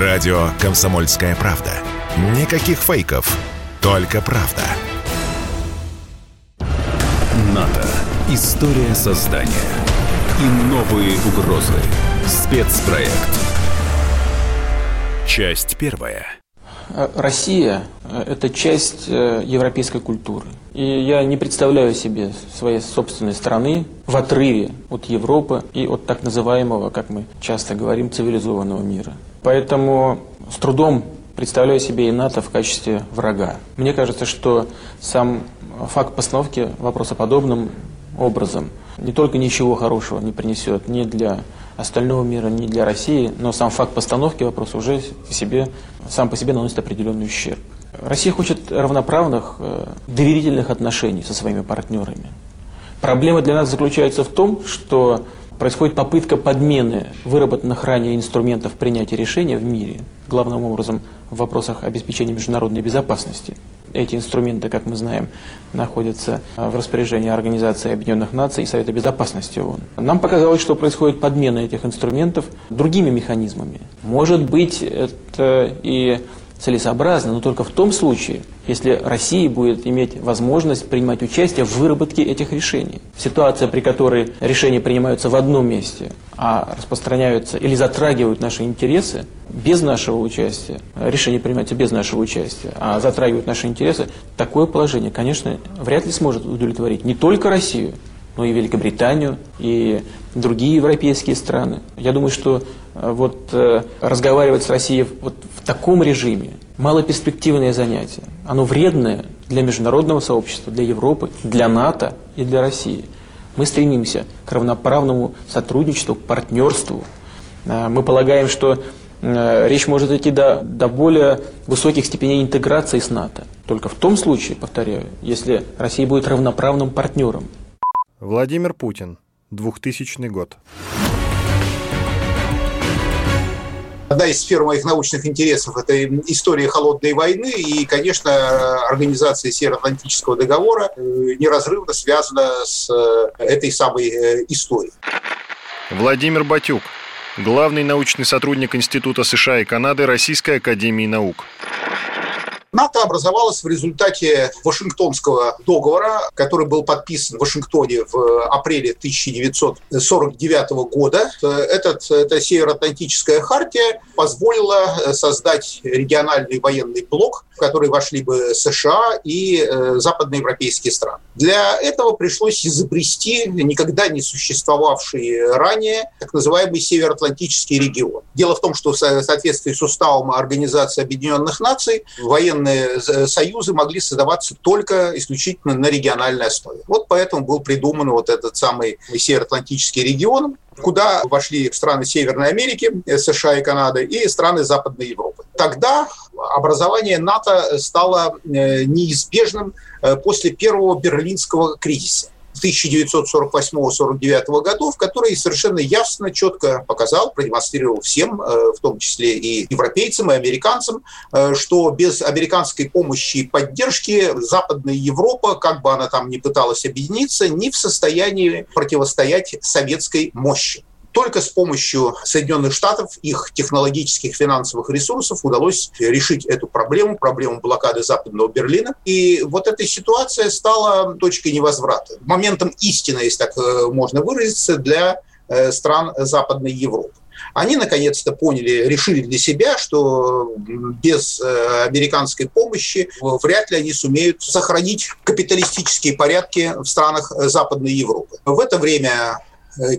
Радио «Комсомольская правда». Никаких фейков, только правда. НАТО. История создания. И новые угрозы. Спецпроект. Часть первая. Россия – это часть э, европейской культуры. И я не представляю себе своей собственной страны в отрыве от Европы и от так называемого, как мы часто говорим, цивилизованного мира. Поэтому с трудом представляю себе и НАТО в качестве врага. Мне кажется, что сам факт постановки вопроса подобным образом не только ничего хорошего не принесет ни для остального мира, ни для России, но сам факт постановки вопроса уже в себе, сам по себе наносит определенный ущерб. Россия хочет равноправных, э, доверительных отношений со своими партнерами. Проблема для нас заключается в том, что происходит попытка подмены выработанных ранее инструментов принятия решения в мире, главным образом в вопросах обеспечения международной безопасности. Эти инструменты, как мы знаем, находятся в распоряжении Организации Объединенных Наций и Совета Безопасности ООН. Нам показалось, что происходит подмена этих инструментов другими механизмами. Может быть, это и целесообразно, но только в том случае, если Россия будет иметь возможность принимать участие в выработке этих решений. Ситуация, при которой решения принимаются в одном месте, а распространяются или затрагивают наши интересы без нашего участия, решения принимаются без нашего участия, а затрагивают наши интересы, такое положение, конечно, вряд ли сможет удовлетворить не только Россию, но и Великобританию, и другие европейские страны. Я думаю, что э, вот э, разговаривать с Россией вот в таком режиме малоперспективное занятие. Оно вредное для международного сообщества, для Европы, для НАТО и для России. Мы стремимся к равноправному сотрудничеству, к партнерству. Э, мы полагаем, что речь может идти до, до более высоких степеней интеграции с НАТО. Только в том случае, повторяю, если Россия будет равноправным партнером. Владимир Путин, 2000 год. Одна из сфер моих научных интересов – это история холодной войны, и, конечно, организация Североатлантического договора э, неразрывно связана с э, этой самой э, историей. Владимир Батюк, главный научный сотрудник Института США и Канады Российской Академии Наук. НАТО образовалось в результате Вашингтонского договора, который был подписан в Вашингтоне в апреле 1949 года. Этот, эта Североатлантическая хартия позволила создать региональный военный блок, в который вошли бы США и э, западноевропейские страны. Для этого пришлось изобрести никогда не существовавший ранее так называемый Североатлантический регион. Дело в том, что в соответствии с уставом Организации Объединенных Наций военные союзы могли создаваться только исключительно на региональной основе. Вот поэтому был придуман вот этот самый Североатлантический регион, куда вошли страны Северной Америки, США и Канада, и страны Западной Европы. Тогда образование НАТО стало э, неизбежным э, после первого берлинского кризиса. 1948-49 годов, который совершенно ясно, четко показал, продемонстрировал всем, э, в том числе и европейцам, и американцам, что без американской помощи и поддержки Западная Европа, как бы она там ни пыталась объединиться, не в состоянии противостоять советской мощи. Только с помощью Соединенных Штатов, их технологических финансовых ресурсов удалось решить эту проблему, проблему блокады Западного Берлина. И вот эта ситуация стала точкой невозврата, моментом истины, если так э, можно выразиться, для э, стран Западной Европы. Они наконец-то поняли, решили для себя, что без э, американской помощи вряд ли они сумеют сохранить капиталистические порядки в странах Западной Европы. В это время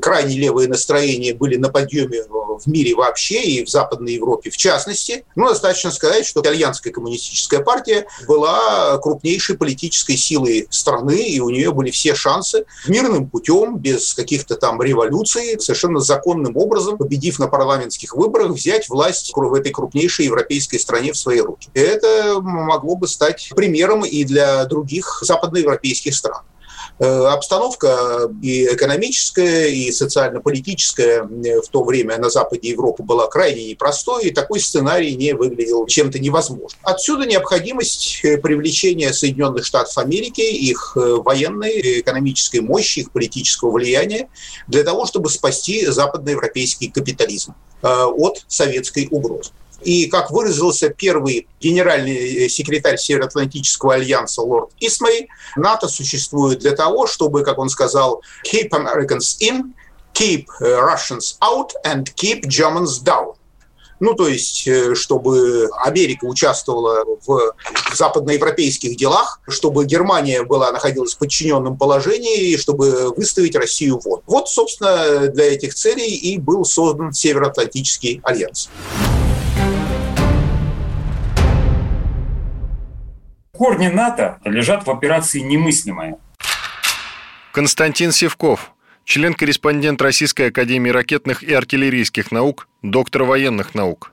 крайне левые настроения были на подъеме в мире вообще и в Западной Европе в частности. Но достаточно сказать, что итальянская коммунистическая партия была крупнейшей политической силой страны, и у нее были все шансы мирным путем, без каких-то там революций, совершенно законным образом, победив на парламентских выборах, взять власть в этой крупнейшей европейской стране в свои руки. Это могло бы стать примером и для других западноевропейских стран. Э, обстановка и экономическая, и социально-политическая в то время на западе Европы была крайне непростой, и такой сценарий не выглядел чем-то невозможным. Отсюда необходимость э, привлечения Соединенных Штатов Америки, их э, военной, экономической мощи, их политического влияния для того, чтобы спасти западноевропейский капитализм от советской угрозы. И, как выразился первый генеральный секретарь Североатлантического альянса лорд Исмей, НАТО существует для того, чтобы, как он сказал, keep Americans in, keep Russians out and keep Germans down. Ну, то есть, э, чтобы Америка участвовала в западноевропейских делах, чтобы Германия была, находилась в подчиненном положении, и чтобы выставить Россию вон. Вот, собственно, для этих целей и был создан Североатлантический альянс. Корни НАТО лежат в операции «Немыслимая». Константин Севков, член-корреспондент Российской Академии ракетных и артиллерийских наук, доктор военных наук.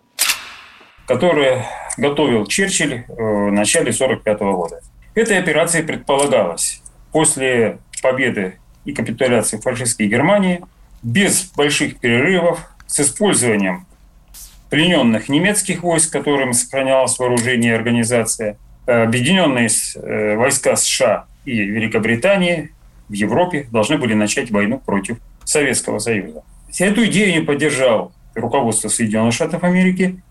Который готовил Черчилль э, в начале 1945 года. Этой операции предполагалось после победы и капитуляции фашистской Германии без больших перерывов, с использованием плененных немецких войск, которым сохранялось вооружение и организация, объединенные э, войска США и Великобритании в Европе должны были начать войну против Советского Союза. Эту идею не поддержал руководство Соединенных Штатов Америки,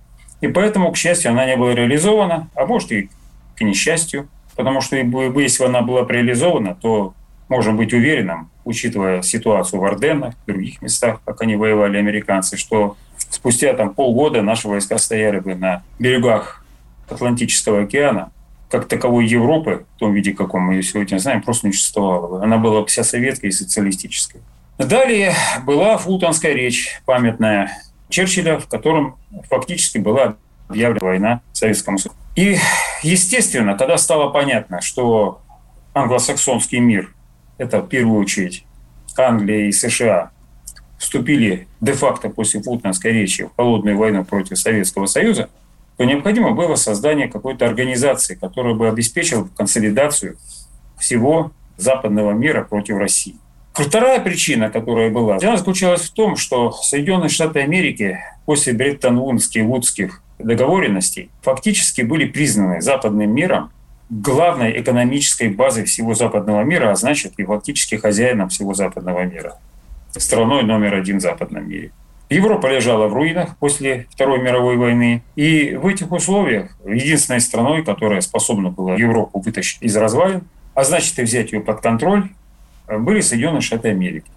и поэтому, к счастью, она не была реализована, а может и к несчастью, потому что если бы она была реализована, то можно быть уверенным, учитывая ситуацию в Орденнах, в других местах, как они воевали, американцы, что спустя там полгода наши войска стояли бы на берегах Атлантического океана, как таковой Европы, в том виде, каком мы ее сегодня знаем, просто не существовало. Она была вся советская и социалистическая. Далее была Фултонская речь, памятная Черчилля, в котором фактически была объявлена война Советскому Союзу. И, естественно, когда стало понятно, что англосаксонский мир – это в первую очередь Англия и США вступили де-факто после Фултонской речи в холодную войну против Советского Союза – то необходимо было создание какой-то организации, которая бы обеспечила консолидацию всего западного мира против России. Вторая причина, которая была, она заключалась в том, что Соединенные Штаты Америки после Бреттон-Вудских Вудских договоренностей фактически были признаны западным миром главной экономической базой всего западного мира, а значит и фактически хозяином всего западного мира, страной номер один в западном мире. Европа лежала в руинах после Второй мировой войны. И в этих условиях единственной страной, которая способна была Европу вытащить из развалин, а значит и взять ее под контроль, были Соединенные Штаты Америки.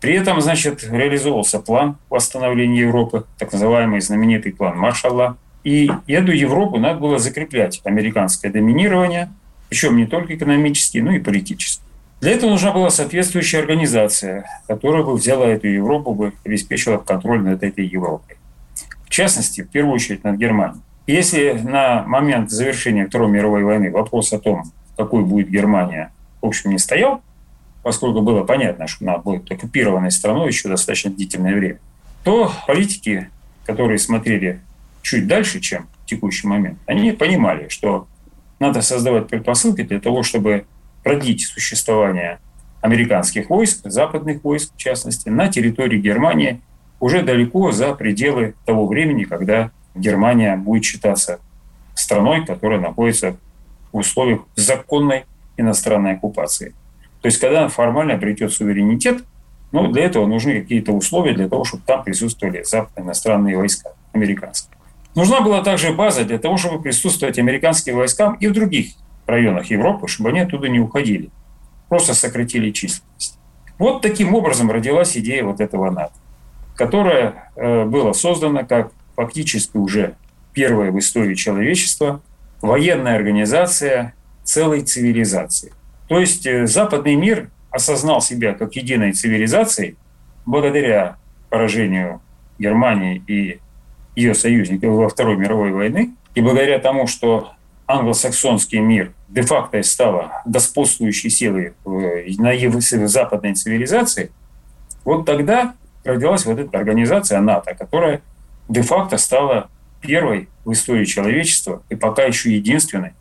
При этом, значит, реализовывался план восстановления Европы, так называемый знаменитый план Маршалла. И эту Европу надо было закреплять, американское доминирование, причем не только экономически, но и политически. Для этого нужна была соответствующая организация, которая бы взяла эту Европу, бы обеспечила контроль над этой Европой. В частности, в первую очередь над Германией. Если на момент завершения Второй мировой войны вопрос о том, какой будет Германия, в общем, не стоял, поскольку было понятно, что она будет оккупированной страной еще достаточно длительное время, то политики, которые смотрели чуть дальше, чем текущий момент, они понимали, что надо создавать предпосылки для того, чтобы продлить существование американских войск, западных войск в частности, на территории Германии уже далеко за пределы того времени, когда Германия будет считаться страной, которая находится в условиях законной иностранной оккупации. То есть, когда формально обретет суверенитет, ну, для этого нужны какие-то условия для того, чтобы там присутствовали западные иностранные войска, американские. Нужна была также база для того, чтобы присутствовать американским войскам и в других районах Европы, чтобы они оттуда не уходили. Просто сократили численность. Вот таким образом родилась идея вот этого НАТО, которая э, была создана как фактически уже первая в истории человечества военная организация целой цивилизации. То есть э, западный мир осознал себя как единой цивилизацией благодаря поражению Германии и ее союзников во Второй мировой войны, и благодаря тому, что англосаксонский мир де-факто стала господствующей силой на западной цивилизации, вот тогда родилась вот эта организация НАТО, которая де-факто стала первой в истории человечества и пока еще единственной,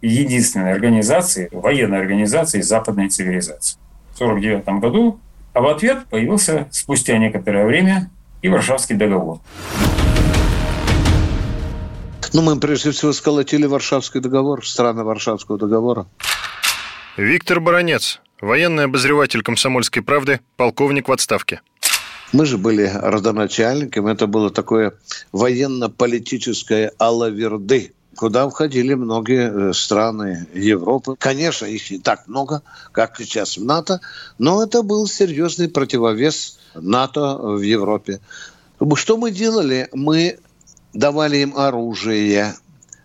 единственной организацией, военной организацией западной цивилизации. В 1949 году, а в ответ появился спустя некоторое время и Варшавский договор. Ну, мы прежде всего сколотили Варшавский договор, страны Варшавского договора. Виктор Баранец, военный обозреватель «Комсомольской правды», полковник в отставке. Мы же были родоначальниками, это было такое военно-политическое алаверды куда входили многие э, страны Европы. Конечно, их не так много, как сейчас в НАТО, но это был серьезный противовес НАТО в Европе. Что мы делали? Мы давали им оружие,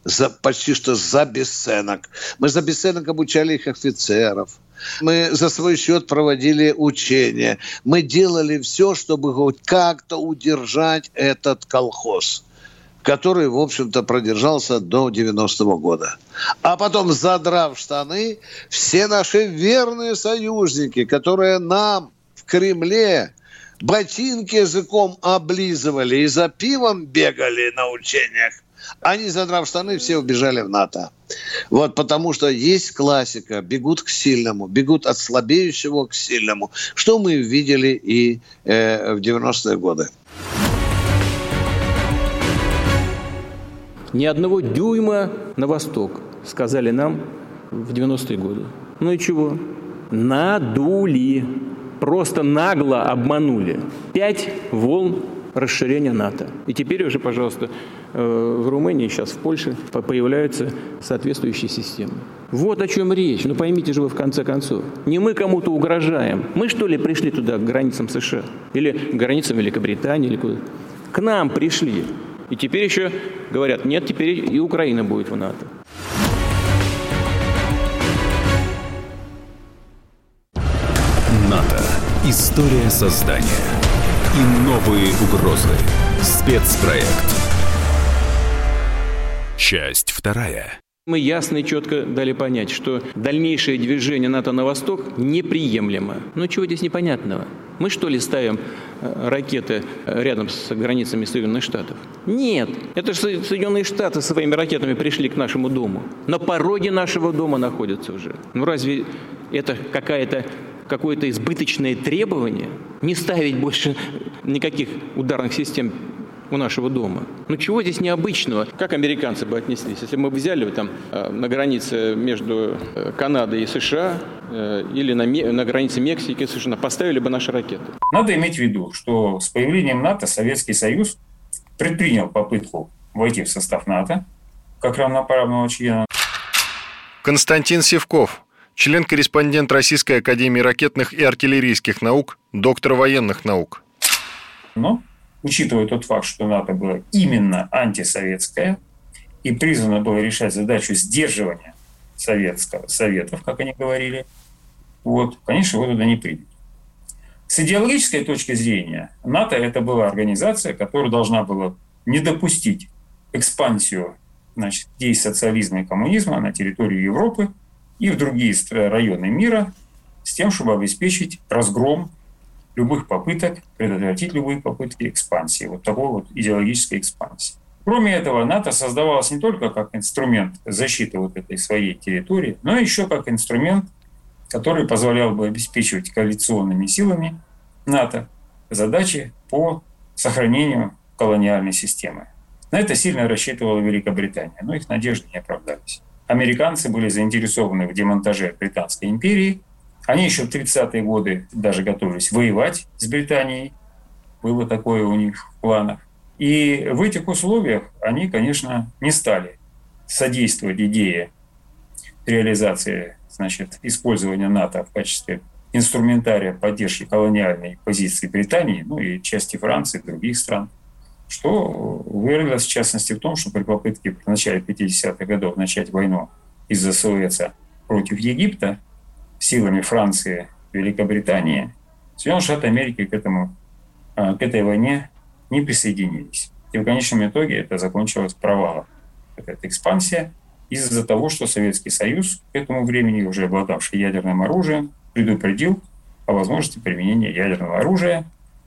за, почти что за бесценок. Мы за бесценок обучали их офицеров. Мы за свой счет проводили учения. Мы делали все, чтобы хоть как-то удержать этот колхоз который, в общем-то, продержался до 90-го года. А потом, задрав штаны, все наши верные союзники, которые нам в Кремле ботинки языком облизывали и за пивом бегали на учениях, они, задрав штаны, все убежали в НАТО. Вот потому что есть классика. Бегут к сильному, бегут от слабеющего к сильному. Что мы видели и э, в 90-е годы. Ни одного дюйма на восток, сказали нам в 90-е годы. Ну и чего? Надули. Просто нагло обманули. Пять волн расширения НАТО. И теперь уже, пожалуйста, э, в Румынии, сейчас в Польше появляются соответствующие системы. Вот о чем речь. Ну поймите же вы в конце концов. Не мы кому-то угрожаем. Мы что ли пришли туда, к границам США? Или к границам Великобритании? Или куда? К нам пришли. И теперь еще говорят, нет, теперь и Украина будет в НАТО. История создания. И новые угрозы. Спецпроект. Часть вторая. Мы ясно и четко дали понять, что дальнейшее движение НАТО на восток неприемлемо. Но чего здесь непонятного? Мы что ли ставим э, ракеты рядом с границами Соединенных Штатов? Нет. Это же Соединенные Штаты своими ракетами пришли к нашему дому. На пороге нашего дома находятся уже. Ну разве это какая-то какое-то избыточное требование не ставить больше никаких ударных систем у нашего дома. Ну чего здесь необычного? Как американцы бы отнеслись, если мы бы взяли там э, на границе между э, Канадой и США э, или на, на границе Мексики и США, поставили бы наши ракеты? Надо иметь в виду, что с появлением НАТО Советский Союз предпринял попытку войти в состав НАТО как равноправного члена. Константин Севков, член-корреспондент Российской Академии ракетных и артиллерийских наук, доктор военных наук. Но учитывая тот факт, что НАТО было именно антисоветское и призвано было решать задачу сдерживания советского, советов, как они говорили, вот, конечно, его туда не принято. С идеологической точки зрения, НАТО это была организация, которая должна была не допустить экспансию значит, идей социализма и коммунизма на территорию Европы и в другие районы мира с тем, чтобы обеспечить разгром любых попыток, предотвратить любые попытки экспансии, вот такой вот идеологической экспансии. Кроме этого, НАТО создавалось не только как инструмент защиты вот этой своей территории, но еще как инструмент, который позволял бы обеспечивать коалиционными силами НАТО задачи по сохранению колониальной системы. На это сильно рассчитывала Великобритания, но их надежды не оправдались. Американцы были заинтересованы в демонтаже Британской империи – они еще в 30-е годы даже готовились воевать с Британией. Было такое у них в планах. И в этих условиях они, конечно, не стали содействовать идее реализации значит, использования НАТО в качестве инструментария поддержки колониальной позиции Британии, ну и части Франции, других стран, что выразилось в частности в том, что при попытке в начале 50-х годов начать войну из-за Суэца против Египта, силами Франции, Великобритании, Соединенные Штаты Америки к, этому, а, к этой войне не присоединились. И в конечном итоге это закончилось провалом. Эта экспансия из-за того, что Советский Союз к этому времени, уже обладавший ядерным оружием, предупредил о возможности применения ядерного оружия,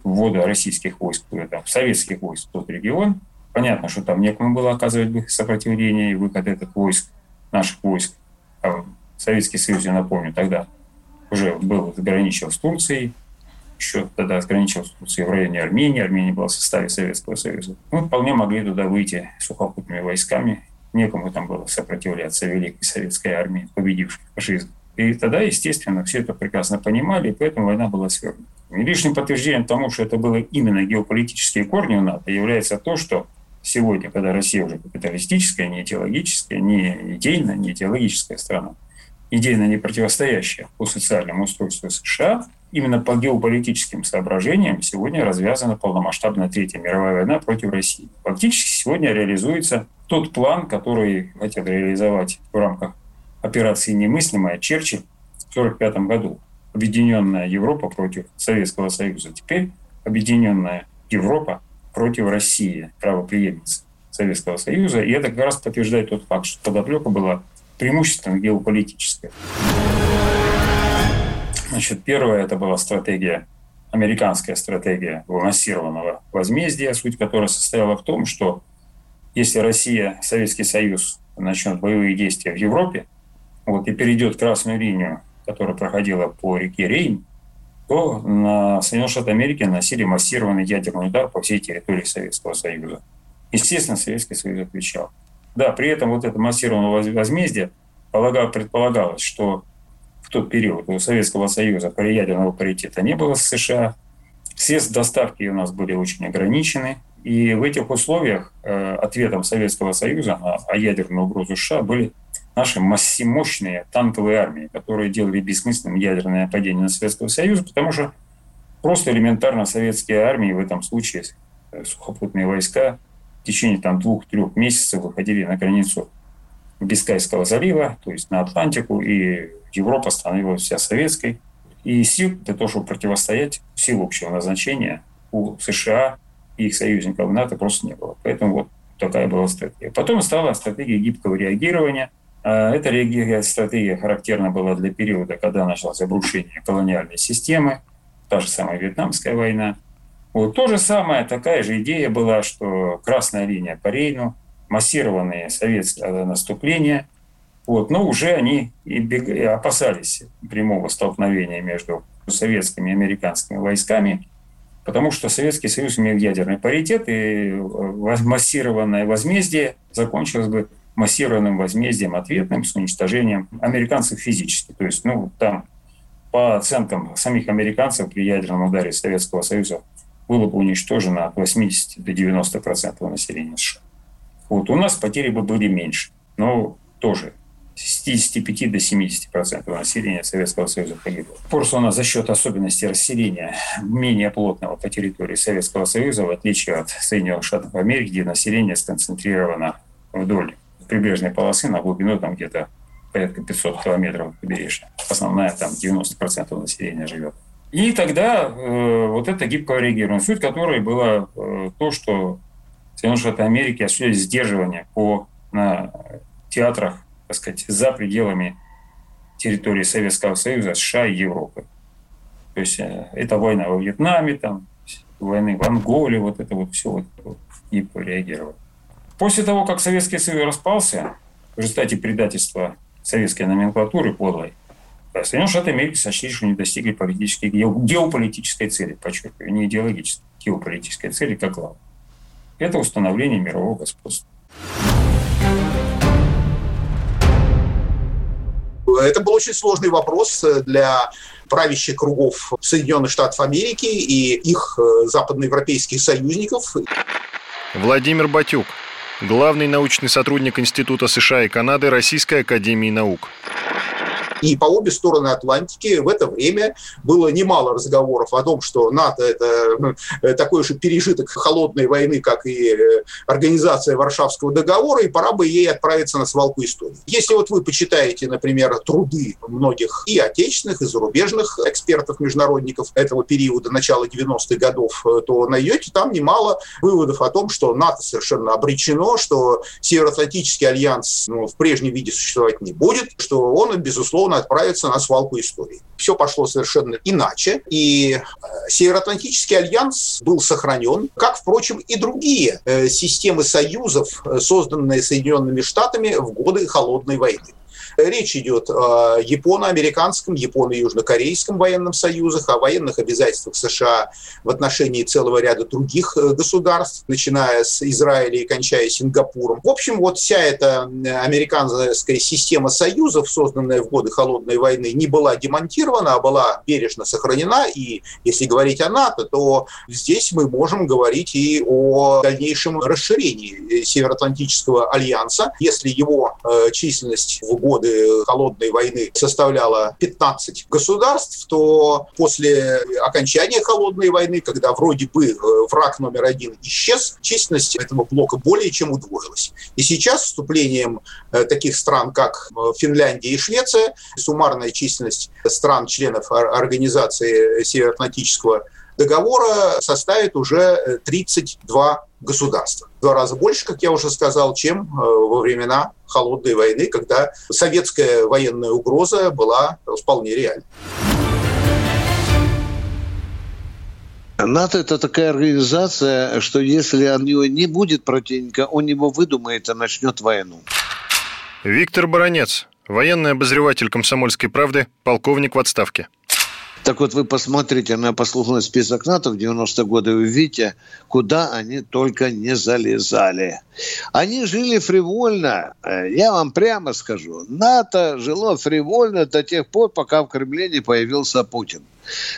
ввода российских войск, там, советских войск в тот регион. Понятно, что там некому было оказывать сопротивление и выход этих войск, наших войск. А Советский Союз, я напомню, тогда уже был ограничен с Турцией, еще тогда ограничил с Турцией в районе Армении, Армения была в составе Советского Союза. Мы вполне могли туда выйти сухопутными войсками, некому там было сопротивляться Великой Советской армии, победившей фашизм. И тогда, естественно, все это прекрасно понимали, и поэтому война была свернута. Лишним подтверждением тому, что это было именно геополитические корни у НАТО, является то, что сегодня, когда Россия уже капиталистическая, не идеологическая, не идейная, не идеологическая страна, идейно не противостоящая по социальному устройству США, именно по геополитическим соображениям сегодня развязана полномасштабная Третья мировая война против России. Фактически сегодня реализуется тот план, который хотел реализовать в рамках операции «Немыслимая» Черчилль в 1945 году. Объединенная Европа против Советского Союза. Теперь объединенная Европа против России, правоприемницы Советского Союза. И это как раз подтверждает тот факт, что подоплека была преимущественно геополитическая. Значит, первая это была стратегия, американская стратегия массированного возмездия, суть которой состояла в том, что если Россия, Советский Союз начнет боевые действия в Европе, вот, и перейдет красную линию, которая проходила по реке Рейн, то на Соединенные Штаты Америки наносили массированный ядерный удар по всей территории Советского Союза. Естественно, Советский Союз отвечал. Да, при этом вот это массированное возмездие предполагалось, что в тот период у Советского Союза ядерного паритета не было с США. Средства доставки у нас были очень ограничены. И в этих условиях э, ответом Советского Союза на ядерную угрозу США были наши мощные танковые армии, которые делали бессмысленным ядерное нападение на Советский Союз, потому что просто элементарно советские армии в этом случае, э, сухопутные войска, в течение там двух-трех месяцев выходили на границу Бискайского залива, то есть на Атлантику, и Европа становилась вся советской. И сил для того, чтобы противостоять сил общего назначения у США и их союзников НАТО просто не было. Поэтому вот такая была стратегия. Потом стала стратегия гибкого реагирования. А, эта реагия, стратегия характерна была для периода, когда началось обрушение колониальной системы, та же самая Вьетнамская война. Вот то же самое, такая же идея была, что красная линия по Рейну, массированные советские наступления, вот, но уже они и, бег... и опасались прямого столкновения между советскими и американскими войсками, потому что Советский Союз имел ядерный паритет, и массированное возмездие закончилось бы массированным возмездием ответным с уничтожением американцев физически. То есть, ну, там, по оценкам самих американцев, при ядерном ударе Советского Союза было бы уничтожено от 80 до 90 процентов населения США. Вот у нас потери бы были меньше, но тоже 65 до 70 процентов населения Советского Союза погибло. Просто у нас за счет особенностей расселения менее плотного по территории Советского Союза, в отличие от Соединенных Штатов Америки, где население сконцентрировано вдоль прибрежной полосы на глубину там где-то порядка 500 километров побережья. Основная там 90% населения живет. И тогда э, вот это гибкое реагирование, суть которой было э, то, что Соединенные Штаты Америки осуществляли сдерживание по, на театрах так сказать, за пределами территории Советского Союза, США и Европы. То есть э, это война во Вьетнаме, там, войны в Анголе, вот это вот все вот гибко реагировало. После того, как Советский Союз распался, в результате предательства советской номенклатуры подлой, Соединенные Штаты Америки сочли, что не достигли политической, геополитической цели, подчеркиваю, не идеологической, геополитической цели как главное. Это установление мирового господства. Это был очень сложный вопрос э, для правящих кругов Соединенных Штатов Америки и их э, западноевропейских союзников. Владимир Батюк, главный научный сотрудник Института США и Канады Российской Академии Наук. И по обе стороны Атлантики в это время было немало разговоров о том, что НАТО – это ну, такой же пережиток холодной войны, как и э, организация Варшавского договора, и пора бы ей отправиться на свалку истории. Если вот вы почитаете, например, труды многих и отечественных, и зарубежных экспертов-международников этого периода, начала 90-х годов, э, то найдете там немало выводов о том, что НАТО совершенно обречено, что Североатлантический альянс ну, в прежнем виде существовать не будет, что он, безусловно, безусловно, отправиться на свалку истории. Все пошло совершенно иначе, и э, Североатлантический альянс был сохранен, как, впрочем, и другие э, системы союзов, э, созданные Соединенными Штатами в годы Холодной войны. Речь идет о японо-американском, японо-южнокорейском военном союзах, о военных обязательствах США в отношении целого ряда других э, государств, начиная с Израиля и кончая Сингапуром. В общем, вот вся эта американская система союзов, созданная в годы Холодной войны, не была демонтирована, а была бережно сохранена. И если говорить о НАТО, то здесь мы можем говорить и о дальнейшем расширении Североатлантического альянса. Если его э, численность в годы Холодной войны составляла 15 государств, то после окончания Холодной войны, когда вроде бы э, враг номер один исчез, численность этого блока более чем удвоилась. И сейчас вступлением э, таких стран, как Финляндия и Швеция, суммарная численность стран-членов организации Североатлантического договора составит уже 32 э, государства. В два раза больше, как я уже сказал, чем э, во времена Холодной войны, когда советская военная угроза была вполне реальной. НАТО – это такая организация, что если у него не будет противника, он его выдумает и начнет войну. Виктор Баранец, военный обозреватель «Комсомольской правды», полковник в отставке. Так вот, вы посмотрите на послужной список НАТО в 90-е годы, вы увидите, куда они только не залезали. Они жили фривольно. Э, я вам прямо скажу. НАТО жило фривольно до тех пор, пока в Кремле не появился Путин.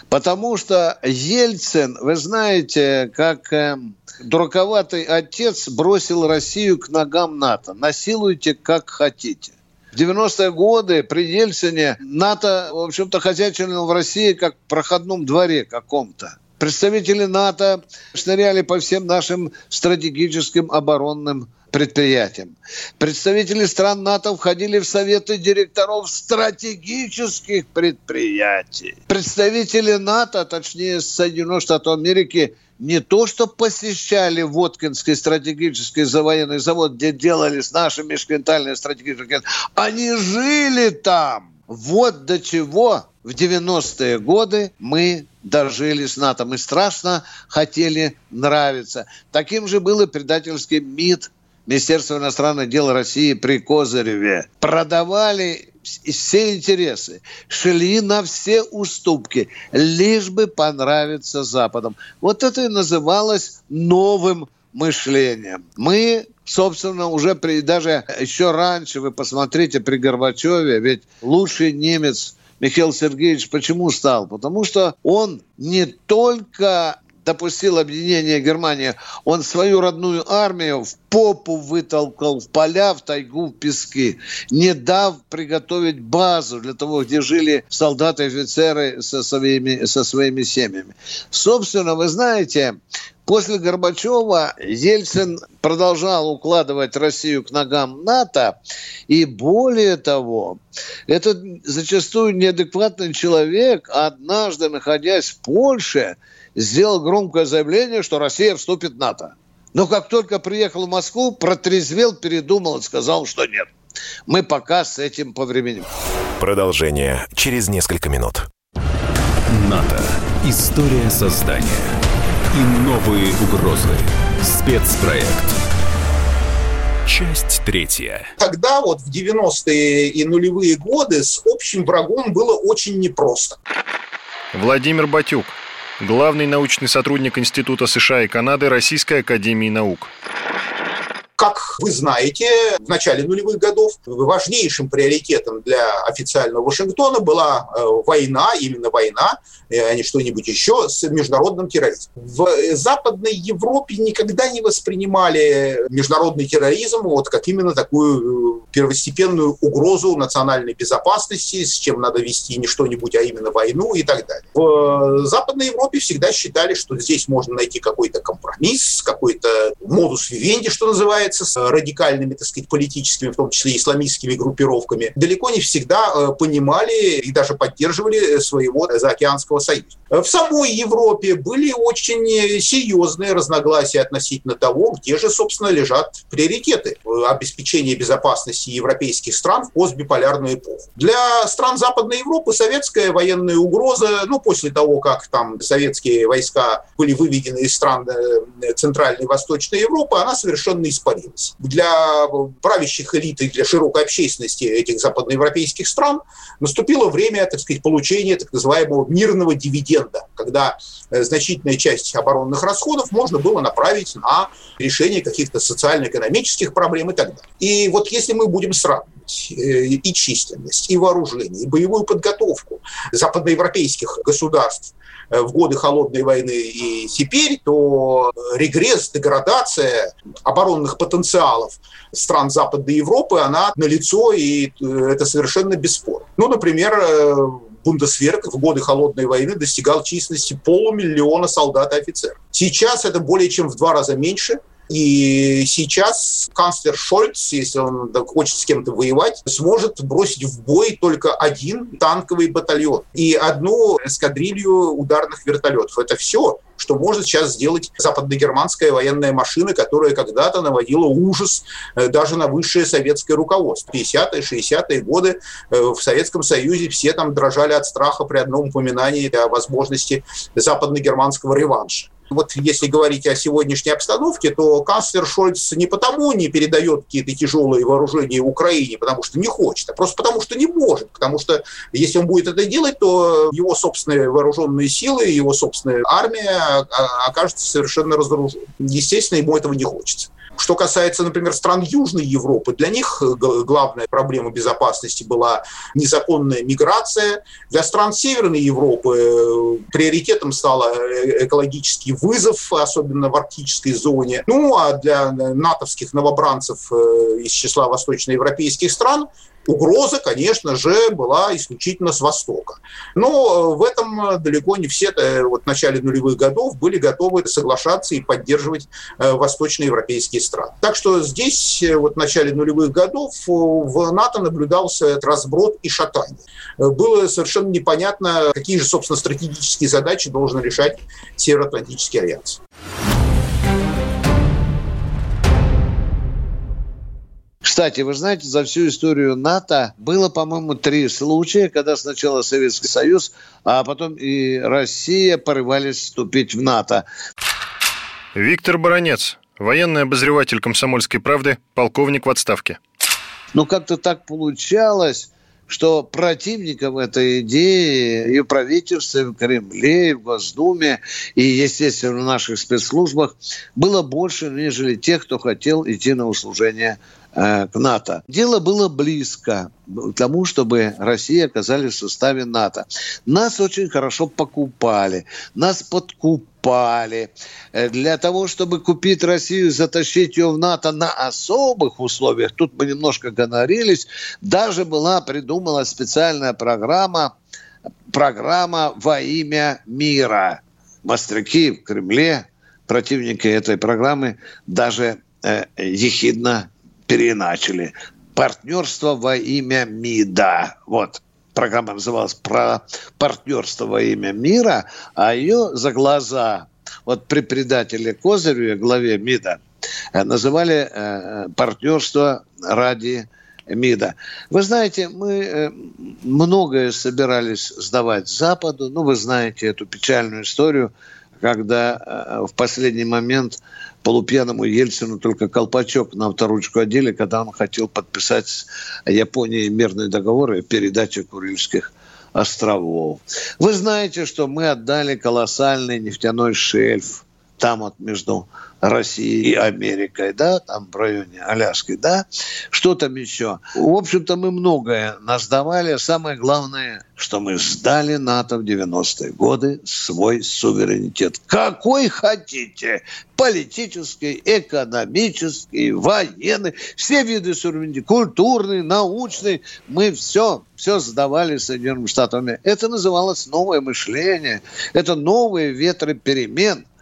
Потому что Ельцин, вы знаете, как э, дураковатый отец бросил Россию к ногам НАТО. Насилуйте как хотите. В 90-е годы при Ельцине НАТО, в общем-то, хозяйничало в России как в проходном дворе каком-то. Представители НАТО шныряли по всем нашим стратегическим оборонным предприятиям. Представители стран НАТО входили в советы директоров стратегических предприятий. Представители НАТО, точнее Соединенных Штатов Америки, не то что посещали Воткинский стратегический военный завод, где делались наши межконтинентальные стратегические, они жили там. Вот до чего в 90-е годы мы дожили с НАТО. Мы страшно хотели нравиться. Таким же был и предательский МИД Министерство иностранных дел России при Козыреве. Продавали все интересы, шли на все уступки, лишь бы понравиться Западом. Вот это и называлось новым мышлением. Мы собственно, уже при, даже еще раньше, вы посмотрите, при Горбачеве, ведь лучший немец Михаил Сергеевич почему стал? Потому что он не только допустил объединение Германии, он свою родную армию в попу вытолкал в поля, в тайгу, в пески, не дав приготовить базу для того, где жили солдаты офицеры со своими, со своими семьями. Собственно, вы знаете, После Горбачева Ельцин продолжал укладывать Россию к ногам НАТО. И более того, этот зачастую неадекватный человек, однажды находясь в Польше, сделал громкое заявление, что Россия вступит в НАТО. Но как только приехал в Москву, протрезвел, передумал и сказал, что нет. Мы пока с этим повременим. Продолжение через несколько минут. НАТО. История создания. И новые угрозы. Спецпроект. Часть третья. Тогда вот в 90-е и нулевые годы с общим врагом было очень непросто. Владимир Батюк, главный научный сотрудник Института США и Канады Российской Академии Наук. Как вы знаете, в начале нулевых годов важнейшим приоритетом для официального Вашингтона была э, война, именно война, э, а не что-нибудь еще, с международным терроризмом. В Западной Европе никогда не воспринимали международный терроризм вот как именно такую э, первостепенную угрозу национальной безопасности, с чем надо вести не что-нибудь, а именно войну и так далее. В Западной Европе всегда считали, что здесь можно найти какой-то компромисс, какой-то модус вивенди, что называется, является с радикальными, так сказать, политическими, в том числе исламистскими группировками, далеко не всегда э, понимали и даже поддерживали своего заокеанского союза. В самой Европе были очень серьезные разногласия относительно того, где же, собственно, лежат приоритеты обеспечения безопасности европейских стран в постбиполярную эпоху. Для стран Западной Европы советская военная угроза, ну, после того, как там советские войска были выведены из стран э, Центральной и Восточной Европы, она совершенно испарилась. Для правящих элит и для широкой общественности этих западноевропейских стран наступило время, так сказать, получения так называемого мирного дивиденда, когда э, значительная часть оборонных расходов можно было направить на решение каких-то социально-экономических проблем и так далее. И вот если мы будем сравнивать э, и численность, и вооружение, и боевую подготовку западноевропейских государств в годы холодной войны и теперь, то регресс, деградация оборонных потенциалов стран Западной Европы, она налицо, и э, это совершенно бесспорно. Ну, например, э, Бундесверк в годы Холодной войны достигал численности полумиллиона солдат и офицеров. Сейчас это более чем в два раза меньше – и сейчас канцлер Шольц, если он хочет с кем-то воевать, сможет бросить в бой только один танковый батальон и одну эскадрилью ударных вертолетов. Это все, что может сейчас сделать западногерманская военная машина, которая когда-то наводила ужас э, даже на высшее советское руководство. 50-е, 60-е годы э, в Советском Союзе все там дрожали от страха при одном упоминании о возможности западногерманского реванша. Вот если говорить о сегодняшней обстановке, то канцлер Шольц не потому не передает какие-то тяжелые вооружения Украине, потому что не хочет, а просто потому что не может. Потому что если он будет это делать, то его собственные вооруженные силы, его собственная армия окажется совершенно разоруженной. Естественно, ему этого не хочется. Что касается, например, стран Южной Европы, для них э, главная проблема безопасности была незаконная миграция. Для стран Северной Европы э, приоритетом стал э, экологический вызов, особенно в арктической зоне. Ну, а для натовских новобранцев из числа восточноевропейских стран Угроза, конечно же, была исключительно с Востока. Но в этом далеко не все вот в начале нулевых годов были готовы соглашаться и поддерживать восточноевропейские стран. Так что здесь э, вот в начале нулевых годов э, в НАТО наблюдался этот разброд и шатание. Э, было совершенно непонятно, какие же, собственно, стратегические задачи должен решать Североатлантический альянс. Кстати, вы знаете, за всю историю НАТО было, по-моему, три случая, когда сначала Советский Союз, а потом и Россия порывались вступить в НАТО. Виктор Баранец, Военный обозреватель «Комсомольской правды», полковник в отставке. Ну, как-то так получалось, что противникам этой идеи и в правительстве, и в Кремле, и в Госдуме, и, естественно, в наших спецслужбах было больше, нежели тех, кто хотел идти на услужение к НАТО. Дело было близко к тому, чтобы Россия оказались в составе НАТО. Нас очень хорошо покупали, нас подкупали. Э, для того, чтобы купить Россию, затащить ее в НАТО на особых условиях, тут мы немножко гонорились, даже была придумана специальная программа, программа во имя мира. Мастряки в Кремле, противники этой программы, даже э, ехидно переначали. Партнерство во имя МИДа. Вот программа называлась «Про партнерство во имя мира», а ее за глаза вот при предателе Козыреве, главе МИДа, э, называли э, «Партнерство ради МИДа. Вы знаете, мы э, многое собирались сдавать Западу. Ну, вы знаете эту печальную историю, когда в последний момент полупьяному Ельцину только колпачок на авторучку одели, когда он хотел подписать с Японией мирный договор и передачу Курильских островов. Вы знаете, что мы отдали колоссальный нефтяной шельф там вот между Россией и Америкой, да, там в районе Аляски, да, что там еще. В общем-то, мы многое насдавали. Самое главное, что мы сдали НАТО в 90-е годы свой суверенитет. Какой хотите. Политический, экономический, военный, все виды суверенитета, культурный, научный. Мы все, все сдавали Соединенным Штатам. Это называлось новое мышление. Это новые ветры перемен –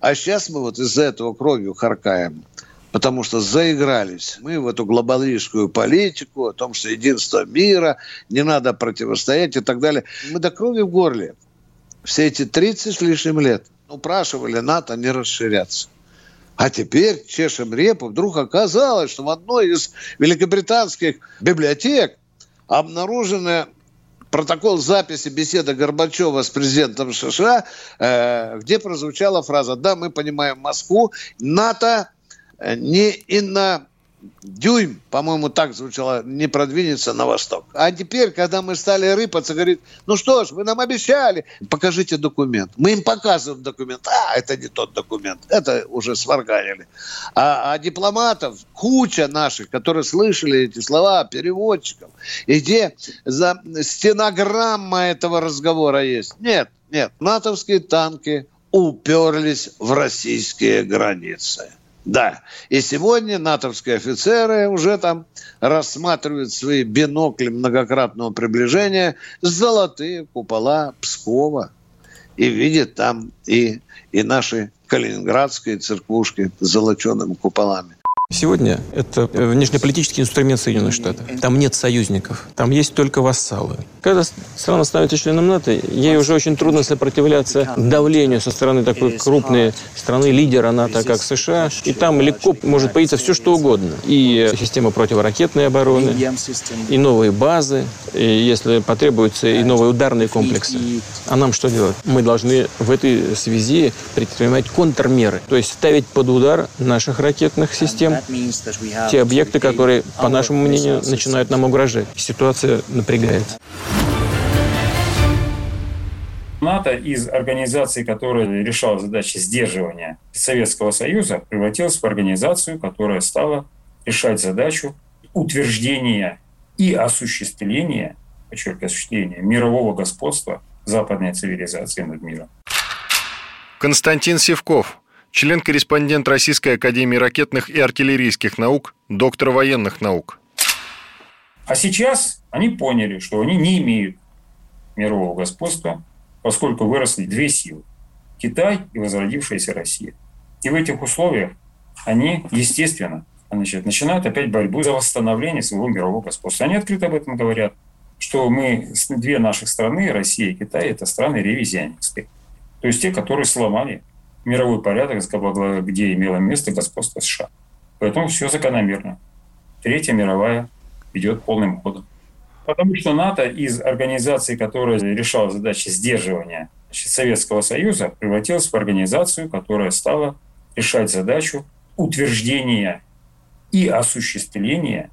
а сейчас мы вот из-за этого кровью харкаем потому что заигрались мы в эту глобалистскую политику, о том, что единство мира, не надо противостоять и так далее. Мы до крови в горле. Все эти 30 с лишним лет упрашивали НАТО не расширяться. А теперь чешем репу. Вдруг оказалось, что в одной из великобританских библиотек обнаружена протокол записи беседы Горбачева с президентом США, э, где прозвучала фраза «Да, мы понимаем Москву, НАТО не и на дюйм, по-моему, так звучало, не продвинется на восток. А теперь, когда мы стали рыпаться, говорит, ну что ж, вы нам обещали, покажите документ. Мы им показываем документ. А, это не тот документ. Это уже сварганили. А, а дипломатов куча наших, которые слышали эти слова, переводчиков, и где за стенограмма этого разговора есть. Нет, нет. Натовские танки уперлись в российские границы. Да. И сегодня натовские офицеры уже там рассматривают свои бинокли многократного приближения золотые купола Пскова. И видят там и, и наши калининградские церквушки с золочеными куполами. Сегодня это внешнеполитический инструмент Соединенных Штатов. Там нет союзников, там есть только вассалы. Когда страна становится членом НАТО, ей уже очень трудно сопротивляться давлению со стороны такой крупной страны, лидера НАТО, как США. И там легко может появиться все, что угодно. И система противоракетной обороны, и новые базы, и, если потребуются, и новые ударные комплексы. А нам что делать? Мы должны в этой связи предпринимать контрмеры, то есть ставить под удар наших ракетных систем, те объекты, которые, по нашему мнению, начинают нам угрожать. Ситуация напрягает. НАТО из организации, которая решала задачи сдерживания Советского Союза, превратилась в организацию, которая стала решать задачу утверждения и осуществления, подчеркиваю, осуществления мирового господства западной цивилизации над миром. Константин Севков, член-корреспондент Российской Академии ракетных и артиллерийских наук, доктор военных наук. А сейчас они поняли, что они не имеют мирового господства, поскольку выросли две силы – Китай и возродившаяся Россия. И в этих условиях они, естественно, значит, начинают опять борьбу за восстановление своего мирового господства. Они открыто об этом говорят, что мы, две наших страны, Россия и Китай, это страны ревизионисты. То есть те, которые сломали мировой порядок, где имело место господство США. Поэтому все закономерно. Третья мировая идет полным ходом. Потому что НАТО из организации, которая решала задачи сдерживания Советского Союза, превратилась в организацию, которая стала решать задачу утверждения и осуществления,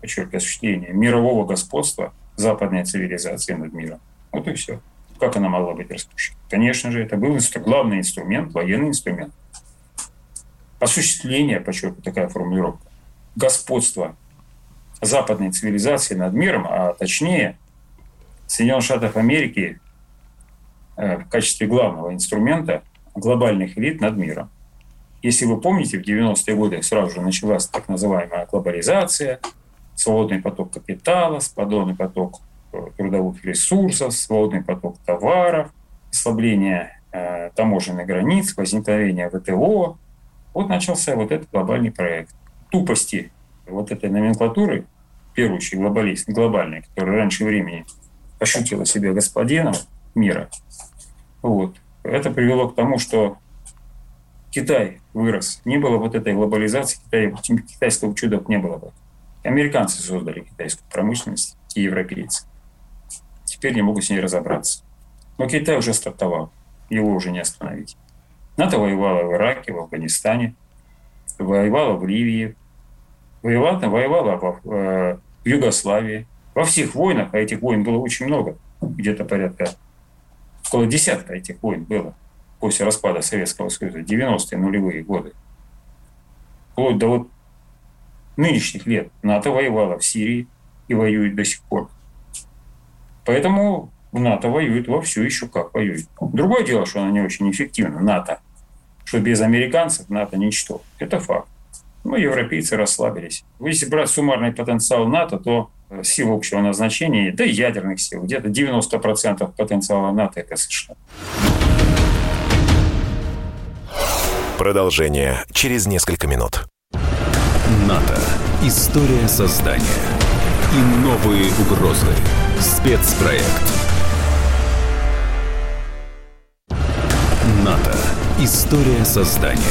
подчеркиваю, осуществления мирового господства западной цивилизации над миром. Вот и все. Как она могла быть распущена? Конечно же, это был инстру- главный инструмент, военный инструмент. Осуществление, подчеркиваю, такая формулировка, господства западной цивилизации над миром, а точнее Соединенных Штатов Америки э, в качестве главного инструмента глобальных элит над миром. Если вы помните, в 90-е годы сразу же началась так называемая глобализация, свободный поток капитала, свободный поток трудовых ресурсов, свободный поток товаров, ослабление э, таможенных границ, возникновение ВТО. Вот начался вот этот глобальный проект. Тупости вот этой номенклатуры, в первую очередь глобалист, глобальной, которая раньше времени ощутила себя господином мира, вот, это привело к тому, что Китай вырос. Не было вот этой глобализации, Китай, китайского чуда не было бы. Американцы создали китайскую промышленность и европейцы. Теперь не могут с ней разобраться. Но Китай уже стартовал, его уже не остановить. НАТО воевало в Ираке, в Афганистане, воевало в Ливии, воевала, воевала в, э, в Югославии. Во всех войнах, а этих войн было очень много, где-то порядка, около десятка этих войн было после распада Советского Союза, 90-е нулевые годы. Вплоть до вот нынешних лет НАТО воевала в Сирии и воюет до сих пор. Поэтому НАТО воюет вовсю, еще как воюет. Другое дело, что она не очень эффективна, НАТО. Что без американцев НАТО ничто. Это факт. Ну, европейцы расслабились. Если брать суммарный потенциал НАТО, то э, сил общего назначения, да и ядерных сил, где-то 90% потенциала НАТО – это США. Продолжение через несколько минут. НАТО. История создания. И новые угрозы. Спецпроект. НАТО. История создания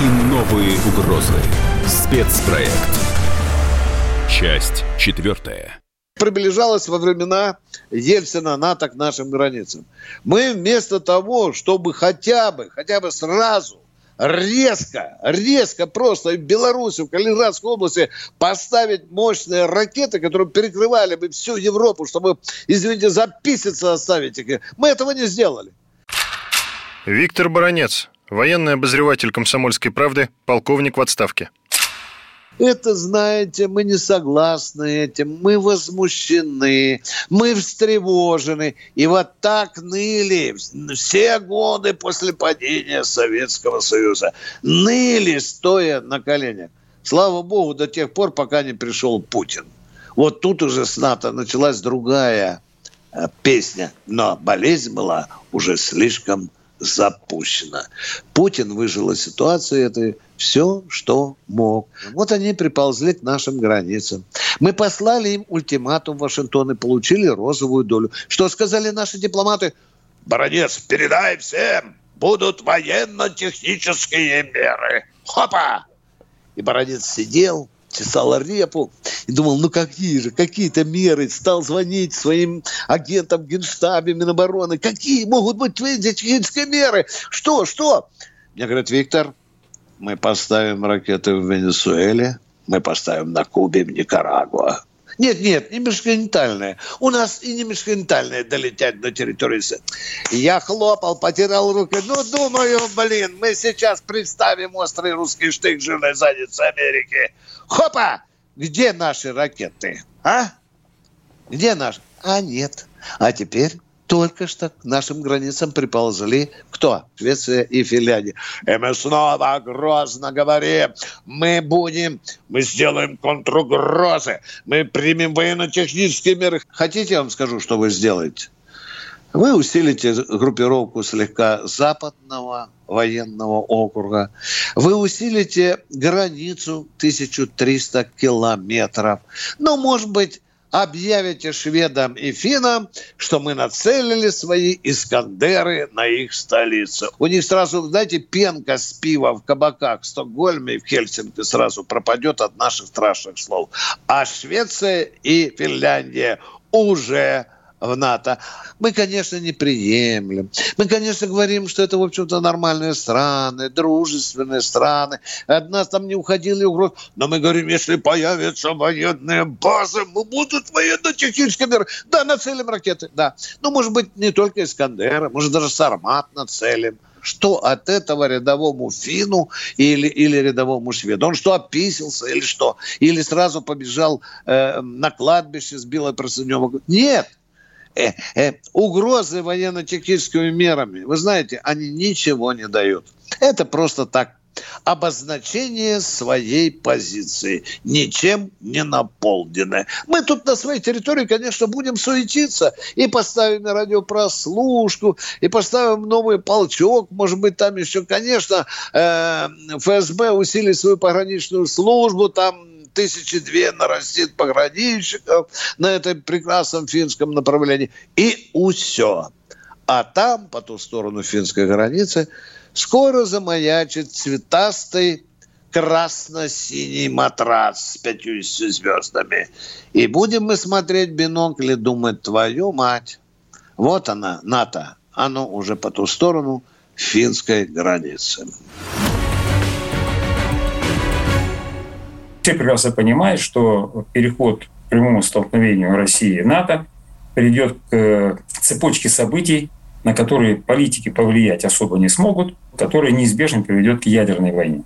и новые угрозы. Спецпроект. Часть четвертая. Приближалась во времена Ельцина НАТО к нашим границам. Мы вместо того, чтобы хотя бы, хотя бы сразу резко, резко просто в Беларуси, в Калининградской области поставить мощные ракеты, которые перекрывали бы всю Европу, чтобы, извините, записаться оставить их. Мы этого не сделали. Виктор Баранец, военный обозреватель «Комсомольской правды», полковник в отставке. Это, знаете, мы не согласны этим, мы возмущены, мы встревожены. И вот так ныли все годы после падения Советского Союза. Ныли, стоя на коленях. Слава богу, до тех пор, пока не пришел Путин. Вот тут уже с НАТО началась другая э, песня. Но болезнь была уже слишком запущена. Путин выжил из ситуации этой все, что мог. Вот они приползли к нашим границам. Мы послали им ультиматум в Вашингтон и получили розовую долю. Что сказали наши дипломаты? Баронец, передай всем, будут военно-технические меры. Хопа! И баронец сидел, чесал репу и думал, ну какие же, какие-то меры. Стал звонить своим агентам Генштабе, Минобороны. Какие могут быть технические меры? Что, что? Мне говорят, Виктор, мы поставим ракеты в Венесуэле, мы поставим на Кубе, в Никарагуа. Нет, нет, не межконтинентальные. У нас и не межконтинентальные долетят до территории. Я хлопал, потирал руки. Ну, думаю, блин, мы сейчас представим острый русский штык жирной задницы Америки. Хопа! Где наши ракеты? А? Где наши? А нет. А теперь только что к нашим границам приползли кто? Швеция и Финляндия. И мы снова грозно говорим, мы будем, мы сделаем контругрозы, мы примем военно-технические меры. Хотите, я вам скажу, что вы сделаете? Вы усилите группировку слегка западного военного округа. Вы усилите границу 1300 километров. Ну, может быть, объявите шведам и финам, что мы нацелили свои Искандеры на их столицу. У них сразу, знаете, пенка с пива в кабаках в Стокгольме и в Хельсинки сразу пропадет от наших страшных слов. А Швеция и Финляндия уже в НАТО. Мы, конечно, не приемлем. Мы, конечно, говорим, что это, в общем-то, нормальные страны, дружественные страны. От нас там не уходили угроз. Но мы говорим, если появятся военные базы, мы будут военно-технические меры. Да, нацелим ракеты, да. Ну, может быть, не только Искандера, может, даже Сармат нацелим что от этого рядовому фину или, или рядовому шведу? Он что, описался или что? Или сразу побежал э, на кладбище с белой простынем? Нет, э, э, угрозы военно-техническими мерами, вы знаете, они ничего не дают. Это просто так обозначение своей позиции, ничем не наполненное. Мы тут на своей территории, конечно, будем суетиться и поставим радиопрослушку, и поставим новый полчок, может быть, там еще, конечно, э, ФСБ усилит свою пограничную службу, там тысячи две нарастит пограничников на этом прекрасном финском направлении. И все. А там, по ту сторону финской границы, скоро замаячит цветастый красно-синий матрас с пятью звездами. И будем мы смотреть бинокль и думать, твою мать, вот она, НАТО, оно уже по ту сторону финской границы. Все прекрасно понимают, что переход к прямому столкновению России и НАТО приведет к э, цепочке событий, на которые политики повлиять особо не смогут, которые неизбежно приведет к ядерной войне.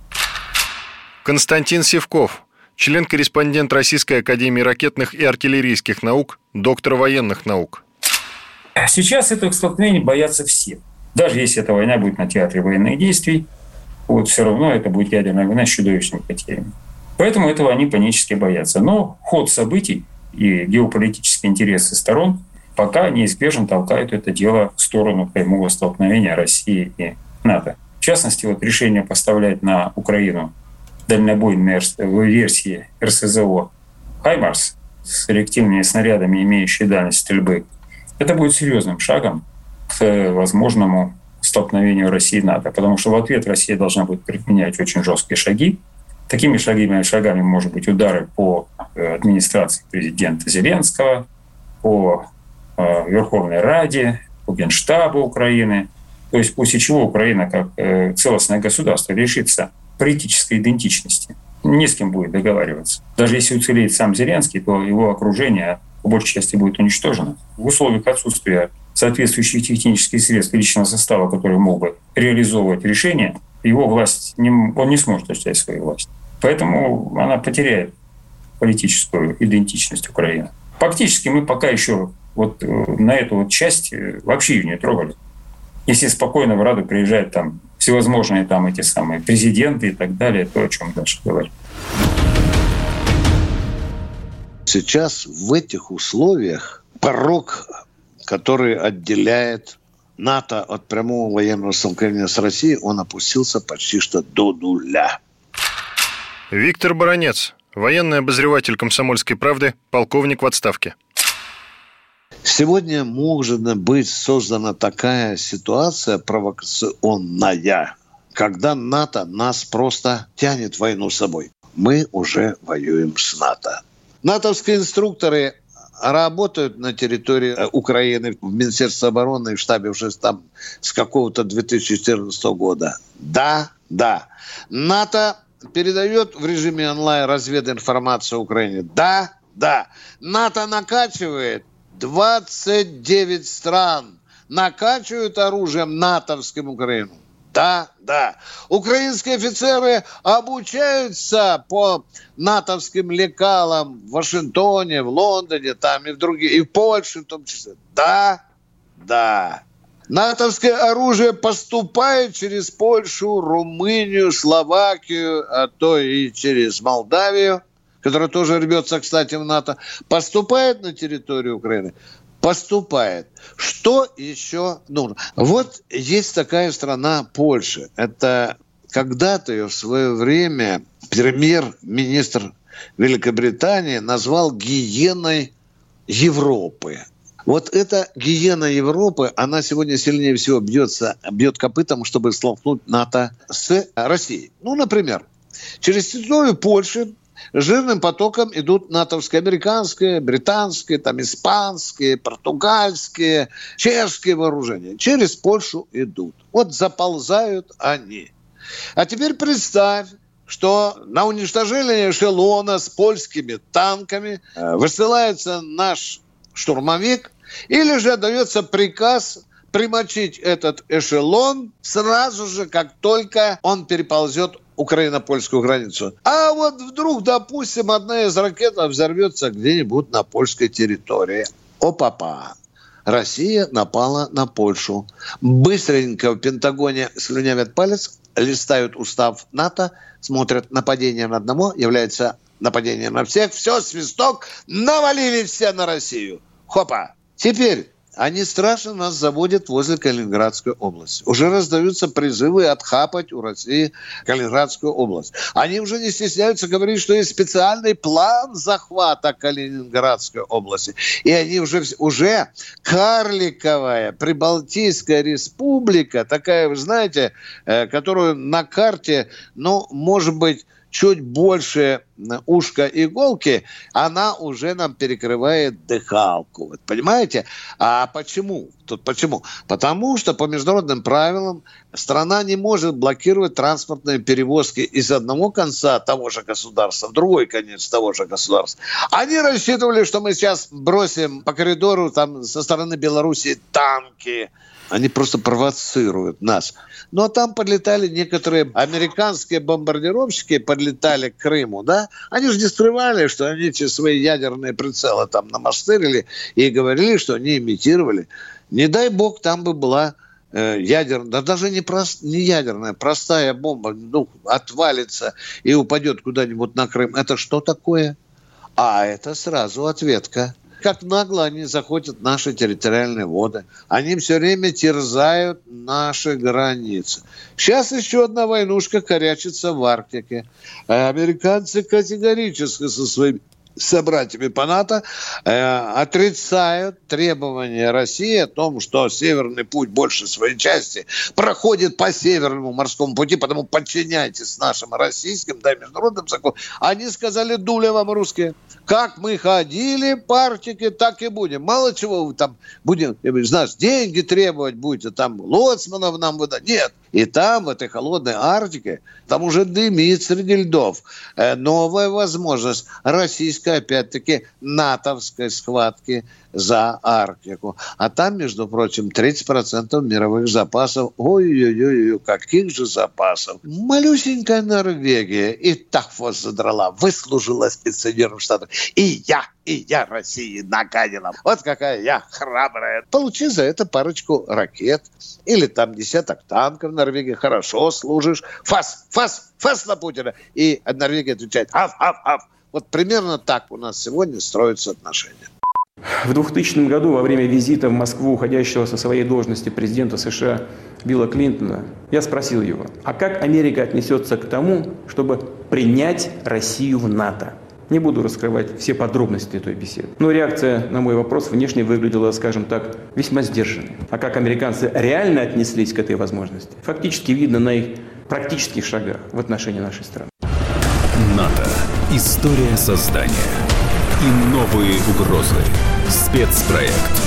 Константин Севков, член-корреспондент Российской Академии ракетных и артиллерийских наук, доктор военных наук. Сейчас этого столкновения боятся все. Даже если эта война будет на театре военных действий, вот все равно это будет ядерная война с чудовищными потерями. Поэтому этого они панически боятся. Но ход событий и геополитические интересы сторон пока неизбежно толкают это дело в сторону прямого столкновения России и НАТО. В частности, вот решение поставлять на Украину дальнобойные версии РСЗО «Хаймарс» с реактивными снарядами, имеющие дальность стрельбы, это будет серьезным шагом к возможному столкновению России и НАТО, потому что в ответ Россия должна будет предпринять очень жесткие шаги, Такими шагами, шагами может быть удары по э, администрации президента Зеленского, по э, Верховной Раде, по Генштабу Украины. То есть после чего Украина как э, целостное государство лишится политической идентичности. Не с кем будет договариваться. Даже если уцелеет сам Зеленский, то его окружение в большей части будет уничтожено. В условиях отсутствия соответствующих технических средств личного состава, который мог бы реализовывать решения, его власть, не, он не сможет осуществлять свою власть. Поэтому она потеряет политическую идентичность Украины. Фактически мы пока еще вот э, на эту вот часть э, вообще ее не трогали. Если спокойно в Раду приезжают там всевозможные там эти самые президенты и так далее, то о чем дальше говорить. Сейчас в этих условиях порог, который отделяет НАТО от прямого военного столкновения с Россией, он опустился почти что до нуля. Виктор Баранец, военный обозреватель «Комсомольской правды», полковник в отставке. Сегодня может быть создана такая ситуация провокационная, когда НАТО нас просто тянет войну с собой. Мы уже воюем с НАТО. НАТОвские инструкторы работают на территории э, Украины в Министерстве обороны и в штабе уже там с какого-то 2014 года. Да, да. НАТО передает в режиме онлайн развединформацию Украине. Да, да. НАТО накачивает 29 стран накачивают оружием натовским Украину. Да, да. Украинские офицеры обучаются по натовским лекалам в Вашингтоне, в Лондоне, там и в других, и в Польше в том числе. Да, да. Натовское оружие поступает через Польшу, Румынию, Словакию, а то и через Молдавию, которая тоже рвется, кстати, в НАТО, поступает на территорию Украины поступает. Что еще нужно? Вот есть такая страна Польша. Это когда-то ее в свое время премьер-министр Великобритании назвал гиеной Европы. Вот эта гиена Европы, она сегодня сильнее всего бьется, бьет копытом, чтобы столкнуть НАТО с Россией. Ну, например, через территорию Польши жирным потоком идут натовские, американские, британские, там, испанские, португальские, чешские вооружения. Через Польшу идут. Вот заползают они. А теперь представь, что на уничтожение эшелона с польскими танками э, высылается наш штурмовик, или же дается приказ примочить этот эшелон сразу же, как только он переползет украино-польскую границу. А вот вдруг, допустим, одна из ракет взорвется где-нибудь на польской территории. О-папа! Россия напала на Польшу. Быстренько в Пентагоне слюнявят палец, листают устав НАТО, смотрят, нападение на одного является нападением на всех. Все, свисток, навалили все на Россию. Хопа! Теперь они страшно нас заводят возле Калининградской области. Уже раздаются призывы отхапать у России Калининградскую область. Они уже не стесняются говорить, что есть специальный план захвата Калининградской области. И они уже, уже карликовая Прибалтийская республика, такая, вы знаете, э, которую на карте, ну, может быть, чуть больше ушка иголки, она уже нам перекрывает дыхалку. Вот, понимаете? А почему? Тут почему? Потому что по международным правилам страна не может блокировать транспортные перевозки из одного конца того же государства в другой конец того же государства. Они рассчитывали, что мы сейчас бросим по коридору там со стороны Беларуси танки, они просто провоцируют нас. Но там подлетали некоторые американские бомбардировщики, подлетали к Крыму, да? Они же не скрывали, что они свои ядерные прицелы там намастырили и говорили, что они имитировали. Не дай бог, там бы была э, ядерная, да даже не, прост, не ядерная, простая бомба, ну, отвалится и упадет куда-нибудь на Крым. Это что такое? А это сразу ответка как нагло они заходят в наши территориальные воды. Они все время терзают наши границы. Сейчас еще одна войнушка корячится в Арктике. Американцы категорически со своими собратьями по НАТО э, отрицают требования России о том, что Северный путь больше своей части проходит по Северному морскому пути, потому подчиняйтесь нашим российским, да, международным законам. Они сказали, дуля вам русские. Как мы ходили по Арктике, так и будем. Мало чего вы там будем, знаешь, деньги требовать будете, там лоцманов нам выдать. Нет. И там, в этой холодной Арктике, там уже дымит среди льдов. Э, новая возможность российской, опять-таки, натовской схватки за Арктику. А там, между прочим, 30% мировых запасов. Ой-ой-ой, каких же запасов. Малюсенькая Норвегия и так вот задрала, выслужилась перед Соединенными. И я, и я России нагадила. Вот какая я храбрая. Получи за это парочку ракет или там десяток танков в Норвегии. Хорошо служишь. Фас, фас, фас на Путина. И Норвегия отвечает, аф, аф, аф. Вот примерно так у нас сегодня строятся отношения. В 2000 году во время визита в Москву уходящего со своей должности президента США Билла Клинтона, я спросил его, а как Америка отнесется к тому, чтобы принять Россию в НАТО? Не буду раскрывать все подробности той беседы. Но реакция на мой вопрос внешне выглядела, скажем так, весьма сдержанной. А как американцы реально отнеслись к этой возможности, фактически видно на их практических шагах в отношении нашей страны. НАТО. История создания. И новые угрозы. Спецпроект.